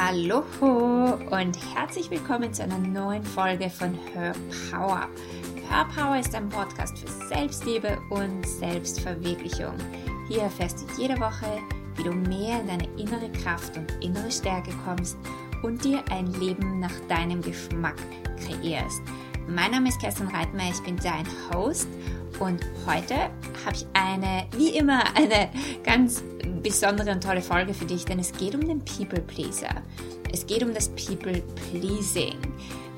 Hallo und herzlich willkommen zu einer neuen Folge von Her Power. Her Power ist ein Podcast für Selbstliebe und Selbstverwirklichung. Hier erfährst du jede Woche, wie du mehr in deine innere Kraft und innere Stärke kommst und dir ein Leben nach deinem Geschmack kreierst. Mein Name ist Kerstin Reitmeier, ich bin dein Host und heute habe ich eine, wie immer, eine ganz besondere und tolle Folge für dich, denn es geht um den People Pleaser. Es geht um das People Pleasing.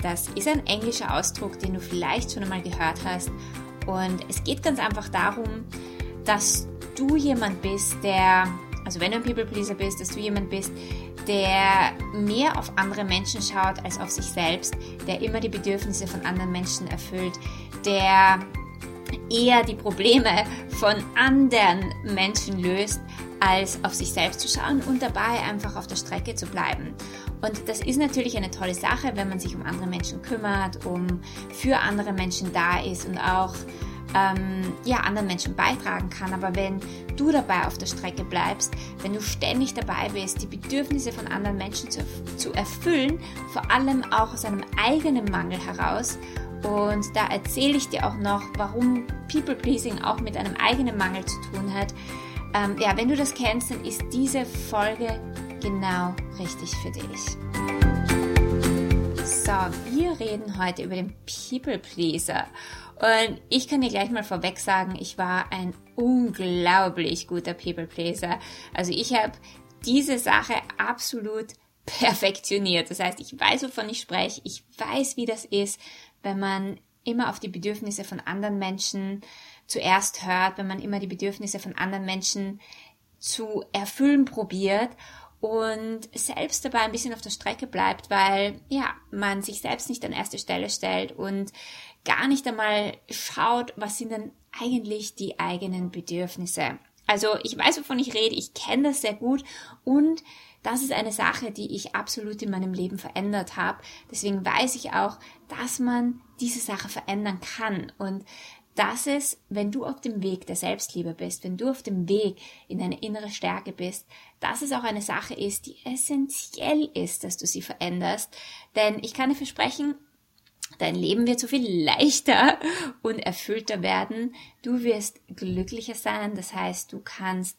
Das ist ein englischer Ausdruck, den du vielleicht schon einmal gehört hast. Und es geht ganz einfach darum, dass du jemand bist, der, also wenn du ein People Pleaser bist, dass du jemand bist, der mehr auf andere Menschen schaut als auf sich selbst, der immer die Bedürfnisse von anderen Menschen erfüllt, der eher die Probleme von anderen Menschen löst, als auf sich selbst zu schauen und dabei einfach auf der Strecke zu bleiben. Und das ist natürlich eine tolle Sache, wenn man sich um andere Menschen kümmert, um für andere Menschen da ist und auch ähm, ja, anderen Menschen beitragen kann. Aber wenn du dabei auf der Strecke bleibst, wenn du ständig dabei bist, die Bedürfnisse von anderen Menschen zu, zu erfüllen, vor allem auch aus einem eigenen Mangel heraus, und da erzähle ich dir auch noch, warum People Pleasing auch mit einem eigenen Mangel zu tun hat. Ähm, ja, wenn du das kennst, dann ist diese Folge genau richtig für dich. So, wir reden heute über den People Pleaser. Und ich kann dir gleich mal vorweg sagen, ich war ein unglaublich guter People Pleaser. Also ich habe diese Sache absolut perfektioniert. Das heißt, ich weiß, wovon ich spreche. Ich weiß, wie das ist, wenn man immer auf die Bedürfnisse von anderen Menschen zuerst hört, wenn man immer die Bedürfnisse von anderen Menschen zu erfüllen probiert und selbst dabei ein bisschen auf der Strecke bleibt, weil ja, man sich selbst nicht an erste Stelle stellt und gar nicht einmal schaut, was sind denn eigentlich die eigenen Bedürfnisse. Also ich weiß, wovon ich rede, ich kenne das sehr gut und das ist eine Sache, die ich absolut in meinem Leben verändert habe. Deswegen weiß ich auch, dass man diese Sache verändern kann und dass es, wenn du auf dem Weg der Selbstliebe bist, wenn du auf dem Weg in deine innere Stärke bist, dass es auch eine Sache ist, die essentiell ist, dass du sie veränderst. Denn ich kann dir versprechen, Dein Leben wird so viel leichter und erfüllter werden. Du wirst glücklicher sein. Das heißt, du kannst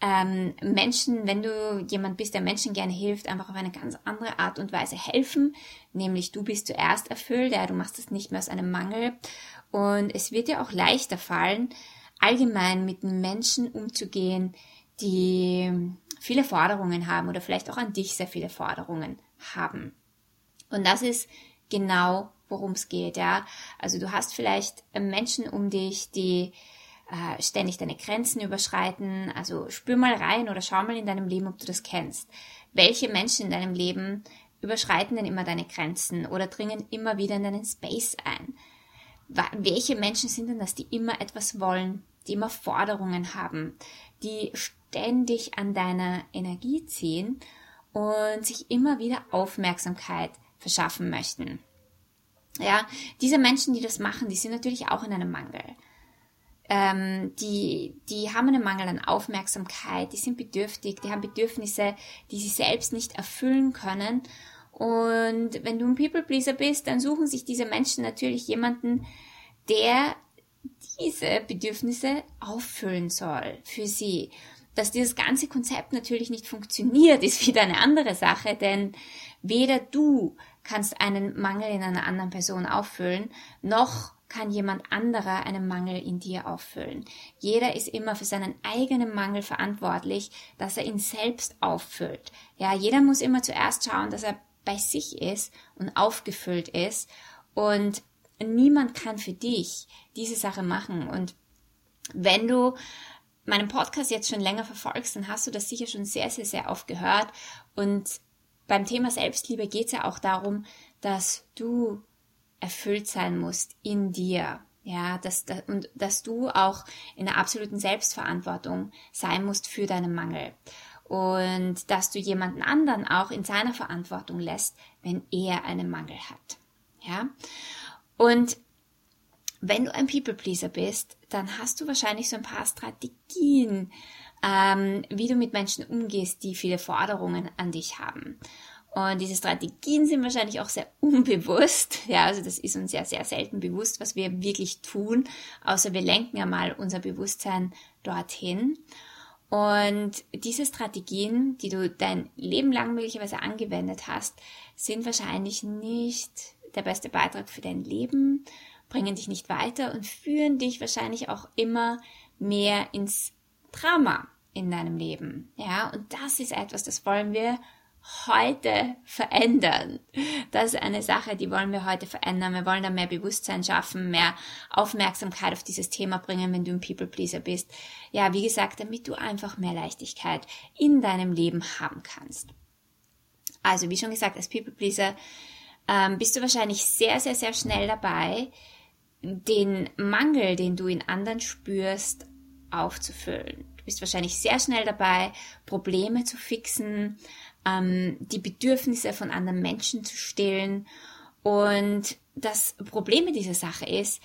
ähm, Menschen, wenn du jemand bist, der Menschen gerne hilft, einfach auf eine ganz andere Art und Weise helfen. Nämlich du bist zuerst erfüllt, ja, du machst es nicht mehr aus einem Mangel. Und es wird dir auch leichter fallen, allgemein mit Menschen umzugehen, die viele Forderungen haben oder vielleicht auch an dich sehr viele Forderungen haben. Und das ist genau, worum es geht, ja. Also du hast vielleicht Menschen um dich, die äh, ständig deine Grenzen überschreiten. Also spür mal rein oder schau mal in deinem Leben, ob du das kennst. Welche Menschen in deinem Leben überschreiten denn immer deine Grenzen oder dringen immer wieder in deinen Space ein? Welche Menschen sind denn das, die immer etwas wollen, die immer Forderungen haben, die ständig an deiner Energie ziehen und sich immer wieder Aufmerksamkeit verschaffen möchten? Ja, diese Menschen, die das machen, die sind natürlich auch in einem Mangel ähm, die, die haben einen Mangel an Aufmerksamkeit, die sind bedürftig, die haben Bedürfnisse, die sie selbst nicht erfüllen können. Und wenn du ein People-Pleaser bist, dann suchen sich diese Menschen natürlich jemanden, der diese Bedürfnisse auffüllen soll für sie. Dass dieses ganze Konzept natürlich nicht funktioniert, ist wieder eine andere Sache, denn weder du kannst einen Mangel in einer anderen Person auffüllen, noch kann jemand anderer einen Mangel in dir auffüllen. Jeder ist immer für seinen eigenen Mangel verantwortlich, dass er ihn selbst auffüllt. Ja, jeder muss immer zuerst schauen, dass er bei sich ist und aufgefüllt ist und niemand kann für dich diese Sache machen und wenn du meinen Podcast jetzt schon länger verfolgst, dann hast du das sicher schon sehr, sehr, sehr oft gehört. Und beim Thema Selbstliebe geht es ja auch darum, dass du erfüllt sein musst in dir. Ja, dass, und dass du auch in der absoluten Selbstverantwortung sein musst für deinen Mangel. Und dass du jemanden anderen auch in seiner Verantwortung lässt, wenn er einen Mangel hat. Ja. Und wenn du ein People-Pleaser bist, dann hast du wahrscheinlich so ein paar Strategien ähm, wie du mit Menschen umgehst, die viele Forderungen an dich haben. Und diese Strategien sind wahrscheinlich auch sehr unbewusst. Ja, also das ist uns ja sehr selten bewusst, was wir wirklich tun, außer wir lenken ja mal unser Bewusstsein dorthin. Und diese Strategien, die du dein Leben lang möglicherweise angewendet hast, sind wahrscheinlich nicht der beste Beitrag für dein Leben, bringen dich nicht weiter und führen dich wahrscheinlich auch immer mehr ins Drama in deinem Leben. Ja, und das ist etwas, das wollen wir heute verändern. Das ist eine Sache, die wollen wir heute verändern. Wir wollen da mehr Bewusstsein schaffen, mehr Aufmerksamkeit auf dieses Thema bringen, wenn du ein People Pleaser bist. Ja, wie gesagt, damit du einfach mehr Leichtigkeit in deinem Leben haben kannst. Also, wie schon gesagt, als People Pleaser ähm, bist du wahrscheinlich sehr, sehr, sehr schnell dabei, den Mangel, den du in anderen spürst, aufzufüllen. Du bist wahrscheinlich sehr schnell dabei, Probleme zu fixen, ähm, die Bedürfnisse von anderen Menschen zu stillen. Und das Problem mit dieser Sache ist,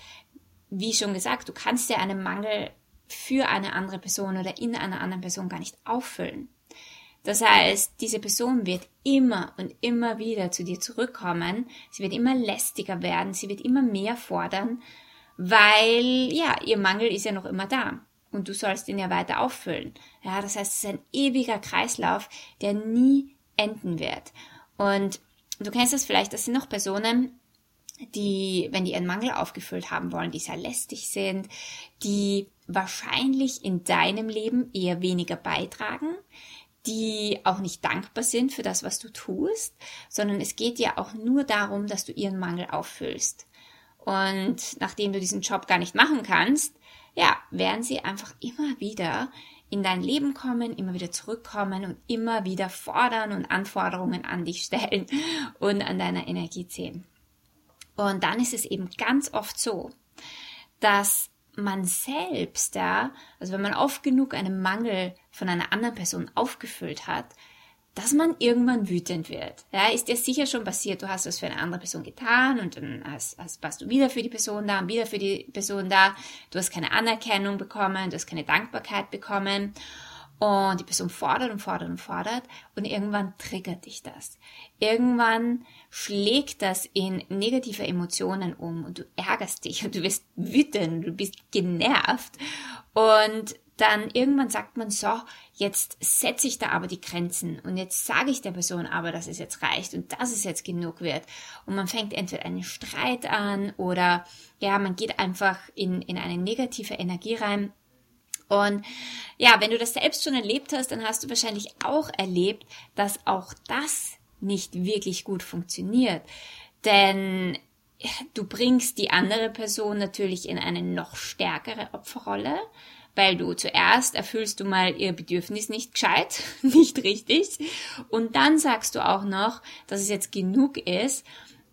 wie schon gesagt, du kannst ja einen Mangel für eine andere Person oder in einer anderen Person gar nicht auffüllen. Das heißt, diese Person wird immer und immer wieder zu dir zurückkommen. Sie wird immer lästiger werden. Sie wird immer mehr fordern, weil, ja, ihr Mangel ist ja noch immer da. Und du sollst ihn ja weiter auffüllen. Ja, das heißt, es ist ein ewiger Kreislauf, der nie enden wird. Und du kennst das vielleicht, das sind noch Personen, die, wenn die ihren Mangel aufgefüllt haben wollen, die sehr lästig sind, die wahrscheinlich in deinem Leben eher weniger beitragen, die auch nicht dankbar sind für das, was du tust, sondern es geht ja auch nur darum, dass du ihren Mangel auffüllst. Und nachdem du diesen Job gar nicht machen kannst, ja, werden sie einfach immer wieder in dein Leben kommen, immer wieder zurückkommen und immer wieder fordern und Anforderungen an dich stellen und an deiner Energie ziehen. Und dann ist es eben ganz oft so, dass man selbst, ja, also wenn man oft genug einen Mangel von einer anderen Person aufgefüllt hat, dass man irgendwann wütend wird. Ja, ist dir sicher schon passiert, du hast was für eine andere Person getan und dann hast, hast, warst du wieder für die Person da und wieder für die Person da. Du hast keine Anerkennung bekommen, du hast keine Dankbarkeit bekommen und die Person fordert und fordert und fordert und irgendwann triggert dich das. Irgendwann schlägt das in negative Emotionen um und du ärgerst dich und du wirst wütend, du bist genervt und dann irgendwann sagt man so, jetzt setze ich da aber die Grenzen und jetzt sage ich der Person aber, dass es jetzt reicht und dass es jetzt genug wird. Und man fängt entweder einen Streit an oder ja, man geht einfach in, in eine negative Energie rein. Und ja, wenn du das selbst schon erlebt hast, dann hast du wahrscheinlich auch erlebt, dass auch das nicht wirklich gut funktioniert. Denn du bringst die andere Person natürlich in eine noch stärkere Opferrolle weil du zuerst erfüllst du mal ihr Bedürfnis nicht gescheit, nicht richtig, und dann sagst du auch noch, dass es jetzt genug ist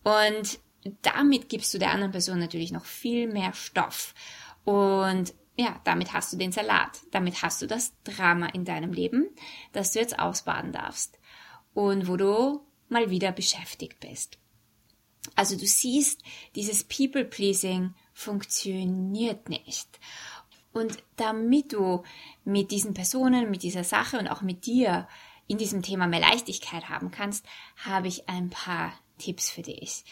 und damit gibst du der anderen Person natürlich noch viel mehr Stoff und ja, damit hast du den Salat, damit hast du das Drama in deinem Leben, das du jetzt ausbaden darfst und wo du mal wieder beschäftigt bist. Also du siehst, dieses People-Pleasing funktioniert nicht. Und damit du mit diesen Personen, mit dieser Sache und auch mit dir in diesem Thema mehr Leichtigkeit haben kannst, habe ich ein paar Tipps für dich.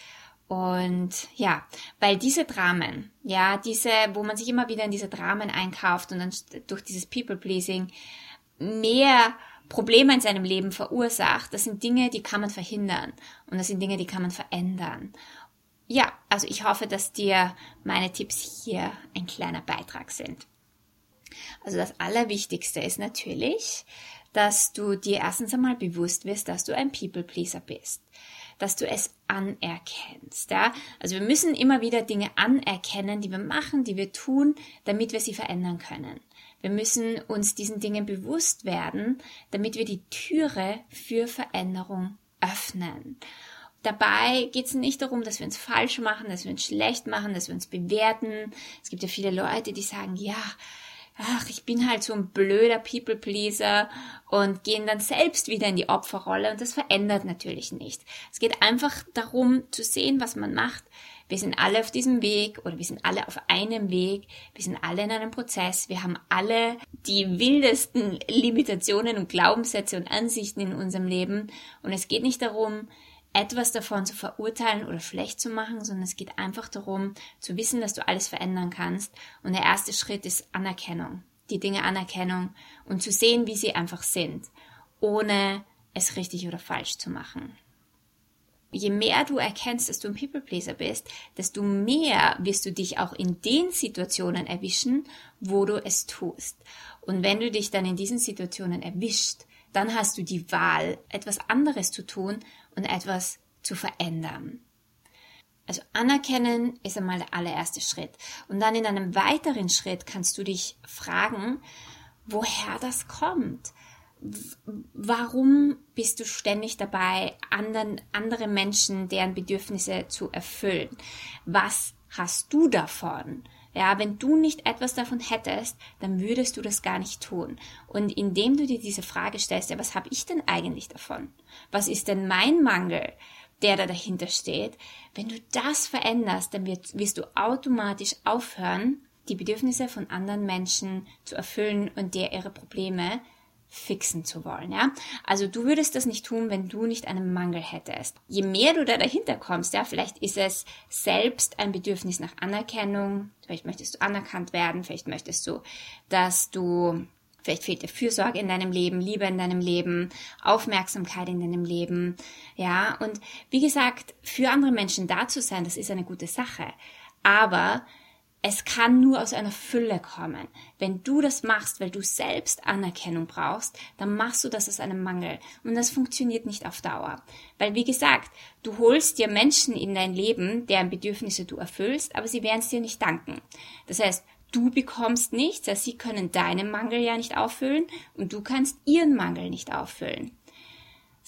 Und ja, weil diese Dramen, ja, diese, wo man sich immer wieder in diese Dramen einkauft und dann durch dieses People-Pleasing mehr Probleme in seinem Leben verursacht, das sind Dinge, die kann man verhindern. Und das sind Dinge, die kann man verändern. Ja, also ich hoffe, dass dir meine Tipps hier ein kleiner Beitrag sind. Also das Allerwichtigste ist natürlich, dass du dir erstens einmal bewusst wirst, dass du ein People Pleaser bist, dass du es anerkennst, ja? Also wir müssen immer wieder Dinge anerkennen, die wir machen, die wir tun, damit wir sie verändern können. Wir müssen uns diesen Dingen bewusst werden, damit wir die Türe für Veränderung öffnen. Dabei geht es nicht darum, dass wir uns falsch machen, dass wir uns schlecht machen, dass wir uns bewerten. Es gibt ja viele Leute, die sagen, ja, ach, ich bin halt so ein blöder People-Pleaser und gehen dann selbst wieder in die Opferrolle und das verändert natürlich nicht. Es geht einfach darum zu sehen, was man macht, Wir sind alle auf diesem Weg oder wir sind alle auf einem Weg. Wir sind alle in einem Prozess. Wir haben alle die wildesten Limitationen und Glaubenssätze und Ansichten in unserem Leben. Und es geht nicht darum, etwas davon zu verurteilen oder schlecht zu machen, sondern es geht einfach darum, zu wissen, dass du alles verändern kannst. Und der erste Schritt ist Anerkennung. Die Dinge Anerkennung und zu sehen, wie sie einfach sind, ohne es richtig oder falsch zu machen. Je mehr du erkennst, dass du ein People Pleaser bist, desto mehr wirst du dich auch in den Situationen erwischen, wo du es tust. Und wenn du dich dann in diesen Situationen erwischt, dann hast du die Wahl, etwas anderes zu tun und etwas zu verändern. Also anerkennen ist einmal der allererste Schritt. Und dann in einem weiteren Schritt kannst du dich fragen, woher das kommt. Warum bist du ständig dabei, anderen, andere Menschen, deren Bedürfnisse zu erfüllen? Was hast du davon? Ja, wenn du nicht etwas davon hättest, dann würdest du das gar nicht tun. Und indem du dir diese Frage stellst, ja, was habe ich denn eigentlich davon? Was ist denn mein Mangel, der da dahinter steht? Wenn du das veränderst, dann wirst, wirst du automatisch aufhören, die Bedürfnisse von anderen Menschen zu erfüllen und dir ihre Probleme fixen zu wollen, ja. Also du würdest das nicht tun, wenn du nicht einen Mangel hättest. Je mehr du da dahinter kommst, ja, vielleicht ist es selbst ein Bedürfnis nach Anerkennung, vielleicht möchtest du anerkannt werden, vielleicht möchtest du, dass du Vielleicht fehlt dir Fürsorge in deinem Leben, Liebe in deinem Leben, Aufmerksamkeit in deinem Leben. Ja, und wie gesagt, für andere Menschen da zu sein, das ist eine gute Sache. Aber es kann nur aus einer Fülle kommen. Wenn du das machst, weil du selbst Anerkennung brauchst, dann machst du das aus einem Mangel. Und das funktioniert nicht auf Dauer. Weil, wie gesagt, du holst dir Menschen in dein Leben, deren Bedürfnisse du erfüllst, aber sie werden es dir nicht danken. Das heißt, du bekommst nichts, also sie können deinen Mangel ja nicht auffüllen und du kannst ihren Mangel nicht auffüllen.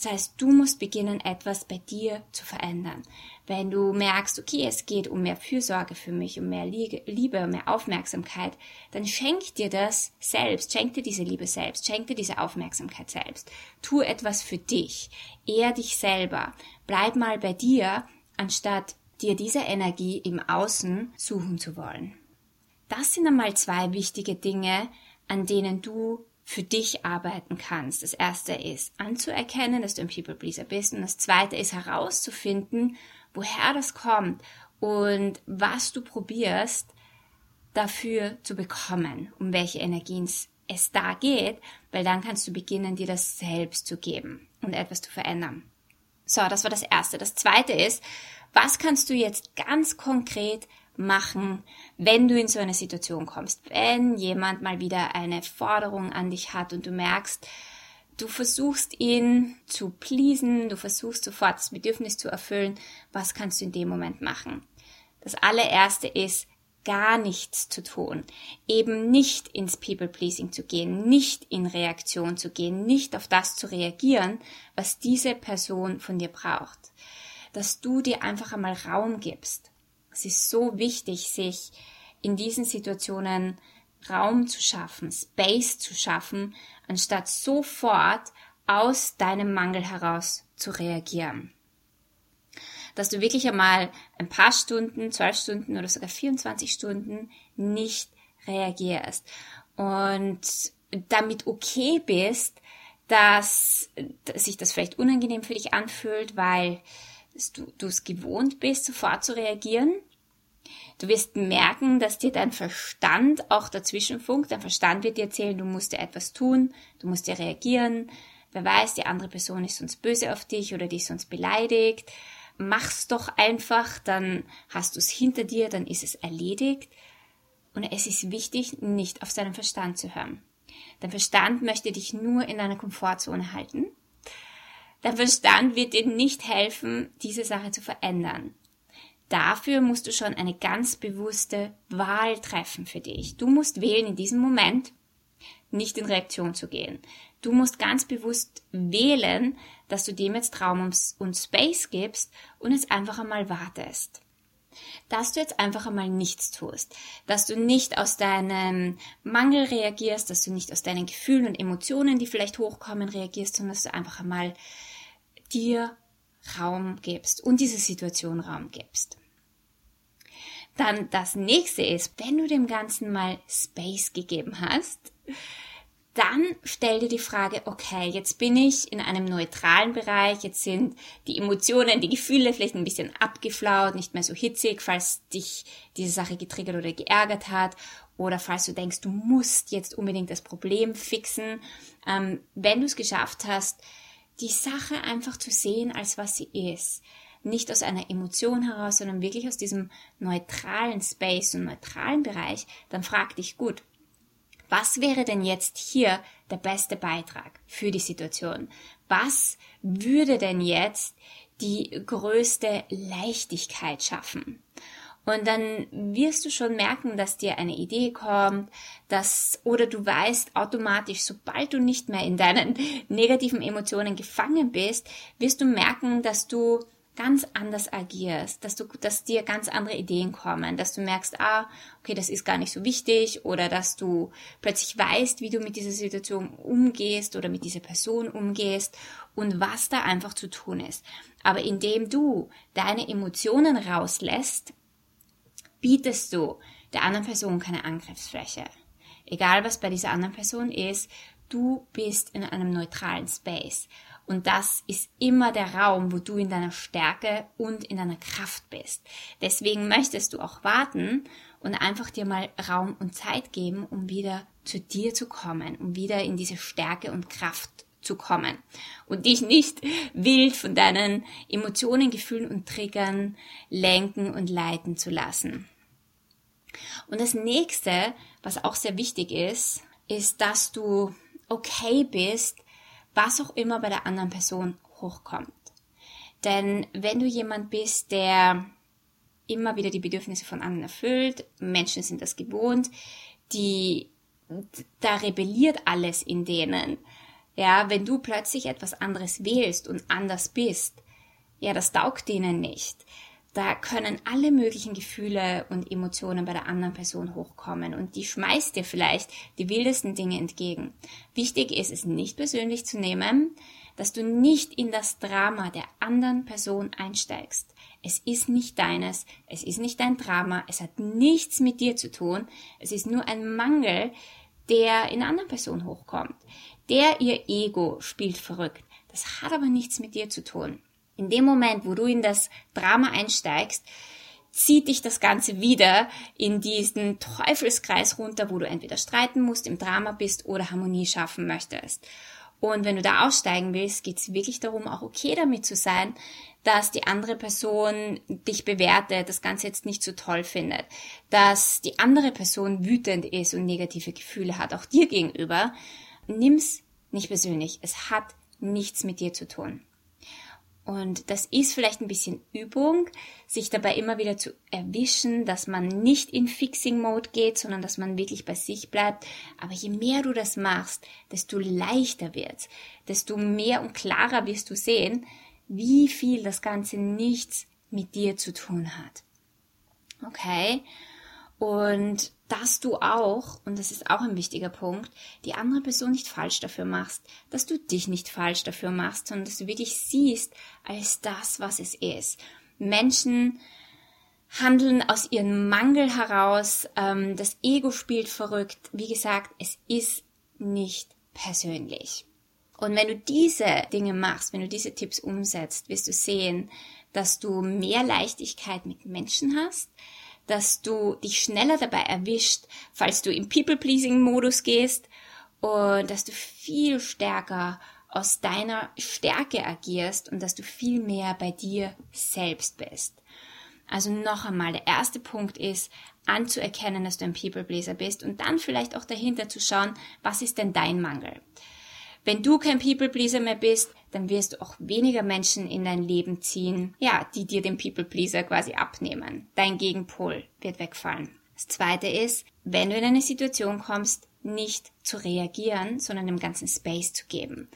Das heißt, du musst beginnen, etwas bei dir zu verändern. Wenn du merkst, okay, es geht um mehr Fürsorge für mich, um mehr Liebe, um mehr Aufmerksamkeit, dann schenk dir das selbst, schenk dir diese Liebe selbst, schenk dir diese Aufmerksamkeit selbst. Tu etwas für dich, ehr dich selber, bleib mal bei dir, anstatt dir diese Energie im Außen suchen zu wollen. Das sind einmal zwei wichtige Dinge, an denen du für dich arbeiten kannst. Das erste ist anzuerkennen, dass du ein People Pleaser bist und das zweite ist herauszufinden, woher das kommt und was du probierst dafür zu bekommen, um welche Energien es da geht, weil dann kannst du beginnen, dir das selbst zu geben und etwas zu verändern. So, das war das erste. Das zweite ist, was kannst du jetzt ganz konkret machen, wenn du in so eine Situation kommst, wenn jemand mal wieder eine Forderung an dich hat und du merkst, du versuchst ihn zu pleasen, du versuchst sofort das Bedürfnis zu erfüllen, was kannst du in dem Moment machen? Das allererste ist, gar nichts zu tun, eben nicht ins People-Pleasing zu gehen, nicht in Reaktion zu gehen, nicht auf das zu reagieren, was diese Person von dir braucht. Dass du dir einfach einmal Raum gibst, es ist so wichtig, sich in diesen Situationen Raum zu schaffen, Space zu schaffen, anstatt sofort aus deinem Mangel heraus zu reagieren. Dass du wirklich einmal ein paar Stunden, zwölf Stunden oder sogar 24 Stunden nicht reagierst und damit okay bist, dass, dass sich das vielleicht unangenehm für dich anfühlt, weil du, du es gewohnt bist, sofort zu reagieren. Du wirst merken, dass dir dein Verstand auch dazwischen funkt. Dein Verstand wird dir erzählen, du musst dir etwas tun, du musst dir reagieren. Wer weiß, die andere Person ist sonst böse auf dich oder dich sonst beleidigt. Mach's doch einfach, dann hast du es hinter dir, dann ist es erledigt. Und es ist wichtig, nicht auf seinen Verstand zu hören. Dein Verstand möchte dich nur in deiner Komfortzone halten Dein Verstand wird dir nicht helfen, diese Sache zu verändern. Dafür musst du schon eine ganz bewusste Wahl treffen für dich. Du musst wählen in diesem Moment, nicht in Reaktion zu gehen. Du musst ganz bewusst wählen, dass du dem jetzt Raum und Space gibst und jetzt einfach einmal wartest. Dass du jetzt einfach einmal nichts tust, dass du nicht aus deinem Mangel reagierst, dass du nicht aus deinen Gefühlen und Emotionen, die vielleicht hochkommen, reagierst, sondern dass du einfach einmal dir Raum gibst und diese Situation Raum gibst. Dann das nächste ist, wenn du dem Ganzen mal Space gegeben hast, dann stell dir die Frage, okay, jetzt bin ich in einem neutralen Bereich, jetzt sind die Emotionen, die Gefühle vielleicht ein bisschen abgeflaut, nicht mehr so hitzig, falls dich diese Sache getriggert oder geärgert hat oder falls du denkst, du musst jetzt unbedingt das Problem fixen. Ähm, wenn du es geschafft hast, die Sache einfach zu sehen, als was sie ist. Nicht aus einer Emotion heraus, sondern wirklich aus diesem neutralen Space und neutralen Bereich, dann frag dich gut, was wäre denn jetzt hier der beste Beitrag für die Situation? Was würde denn jetzt die größte Leichtigkeit schaffen? Und dann wirst du schon merken, dass dir eine Idee kommt, dass, oder du weißt automatisch, sobald du nicht mehr in deinen negativen Emotionen gefangen bist, wirst du merken, dass du ganz anders agierst, dass du, dass dir ganz andere Ideen kommen, dass du merkst, ah, okay, das ist gar nicht so wichtig oder dass du plötzlich weißt, wie du mit dieser Situation umgehst oder mit dieser Person umgehst und was da einfach zu tun ist. Aber indem du deine Emotionen rauslässt, bietest du der anderen Person keine Angriffsfläche. Egal was bei dieser anderen Person ist, du bist in einem neutralen Space. Und das ist immer der Raum, wo du in deiner Stärke und in deiner Kraft bist. Deswegen möchtest du auch warten und einfach dir mal Raum und Zeit geben, um wieder zu dir zu kommen, um wieder in diese Stärke und Kraft zu kommen und dich nicht wild von deinen Emotionen, Gefühlen und Triggern lenken und leiten zu lassen. Und das nächste, was auch sehr wichtig ist, ist, dass du okay bist, was auch immer bei der anderen Person hochkommt. Denn wenn du jemand bist, der immer wieder die Bedürfnisse von anderen erfüllt, Menschen sind das gewohnt, die, da rebelliert alles in denen. Ja, wenn du plötzlich etwas anderes wählst und anders bist, ja, das taugt denen nicht da können alle möglichen Gefühle und Emotionen bei der anderen Person hochkommen und die schmeißt dir vielleicht die wildesten Dinge entgegen. Wichtig ist es nicht persönlich zu nehmen, dass du nicht in das Drama der anderen Person einsteigst. Es ist nicht deines, es ist nicht dein Drama, es hat nichts mit dir zu tun, es ist nur ein Mangel, der in einer anderen Person hochkommt. Der ihr Ego spielt verrückt. Das hat aber nichts mit dir zu tun. In dem Moment, wo du in das Drama einsteigst, zieht dich das Ganze wieder in diesen Teufelskreis runter, wo du entweder streiten musst, im Drama bist oder Harmonie schaffen möchtest. Und wenn du da aussteigen willst, geht es wirklich darum, auch okay damit zu sein, dass die andere Person dich bewertet, das Ganze jetzt nicht so toll findet, dass die andere Person wütend ist und negative Gefühle hat, auch dir gegenüber. Nimm's nicht persönlich. Es hat nichts mit dir zu tun. Und das ist vielleicht ein bisschen Übung, sich dabei immer wieder zu erwischen, dass man nicht in Fixing-Mode geht, sondern dass man wirklich bei sich bleibt. Aber je mehr du das machst, desto leichter wird's, desto mehr und klarer wirst du sehen, wie viel das Ganze nichts mit dir zu tun hat. Okay? Und dass du auch, und das ist auch ein wichtiger Punkt, die andere Person nicht falsch dafür machst, dass du dich nicht falsch dafür machst, sondern dass du wirklich siehst als das, was es ist. Menschen handeln aus ihrem Mangel heraus, ähm, das Ego spielt verrückt. Wie gesagt, es ist nicht persönlich. Und wenn du diese Dinge machst, wenn du diese Tipps umsetzt, wirst du sehen, dass du mehr Leichtigkeit mit Menschen hast, dass du dich schneller dabei erwischt, falls du im People-Pleasing-Modus gehst und dass du viel stärker aus deiner Stärke agierst und dass du viel mehr bei dir selbst bist. Also noch einmal, der erste Punkt ist, anzuerkennen, dass du ein People-Pleaser bist und dann vielleicht auch dahinter zu schauen, was ist denn dein Mangel? Wenn du kein People-Pleaser mehr bist, dann wirst du auch weniger Menschen in dein Leben ziehen, ja, die dir den People-Pleaser quasi abnehmen. Dein Gegenpol wird wegfallen. Das zweite ist, wenn du in eine Situation kommst, nicht zu reagieren, sondern dem ganzen Space zu geben.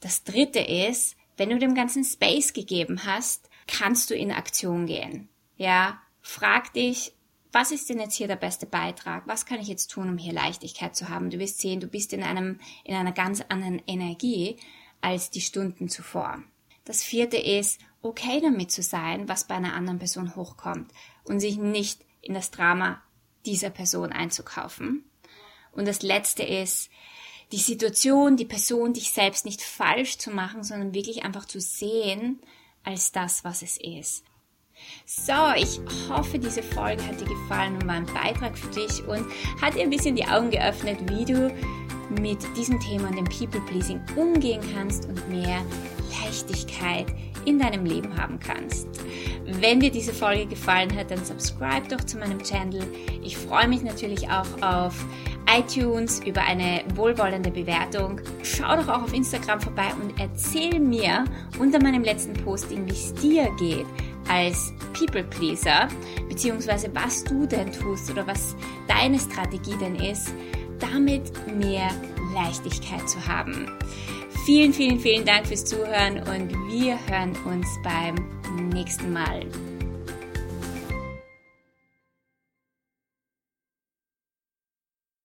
Das dritte ist, wenn du dem ganzen Space gegeben hast, kannst du in Aktion gehen. Ja, frag dich, was ist denn jetzt hier der beste Beitrag? Was kann ich jetzt tun, um hier Leichtigkeit zu haben? Du wirst sehen, du bist in einem, in einer ganz anderen Energie als die Stunden zuvor. Das vierte ist, okay damit zu sein, was bei einer anderen Person hochkommt und sich nicht in das Drama dieser Person einzukaufen. Und das letzte ist, die Situation, die Person, dich selbst nicht falsch zu machen, sondern wirklich einfach zu sehen als das, was es ist. So, ich hoffe, diese Folge hat dir gefallen und war ein Beitrag für dich und hat dir ein bisschen die Augen geöffnet, wie du mit diesem Thema und dem People-Pleasing umgehen kannst und mehr Leichtigkeit in deinem Leben haben kannst. Wenn dir diese Folge gefallen hat, dann subscribe doch zu meinem Channel. Ich freue mich natürlich auch auf iTunes über eine wohlwollende Bewertung. Schau doch auch auf Instagram vorbei und erzähl mir unter meinem letzten Posting, wie es dir geht als People Pleaser, beziehungsweise was du denn tust oder was deine Strategie denn ist, damit mehr Leichtigkeit zu haben. Vielen, vielen, vielen Dank fürs Zuhören und wir hören uns beim nächsten Mal.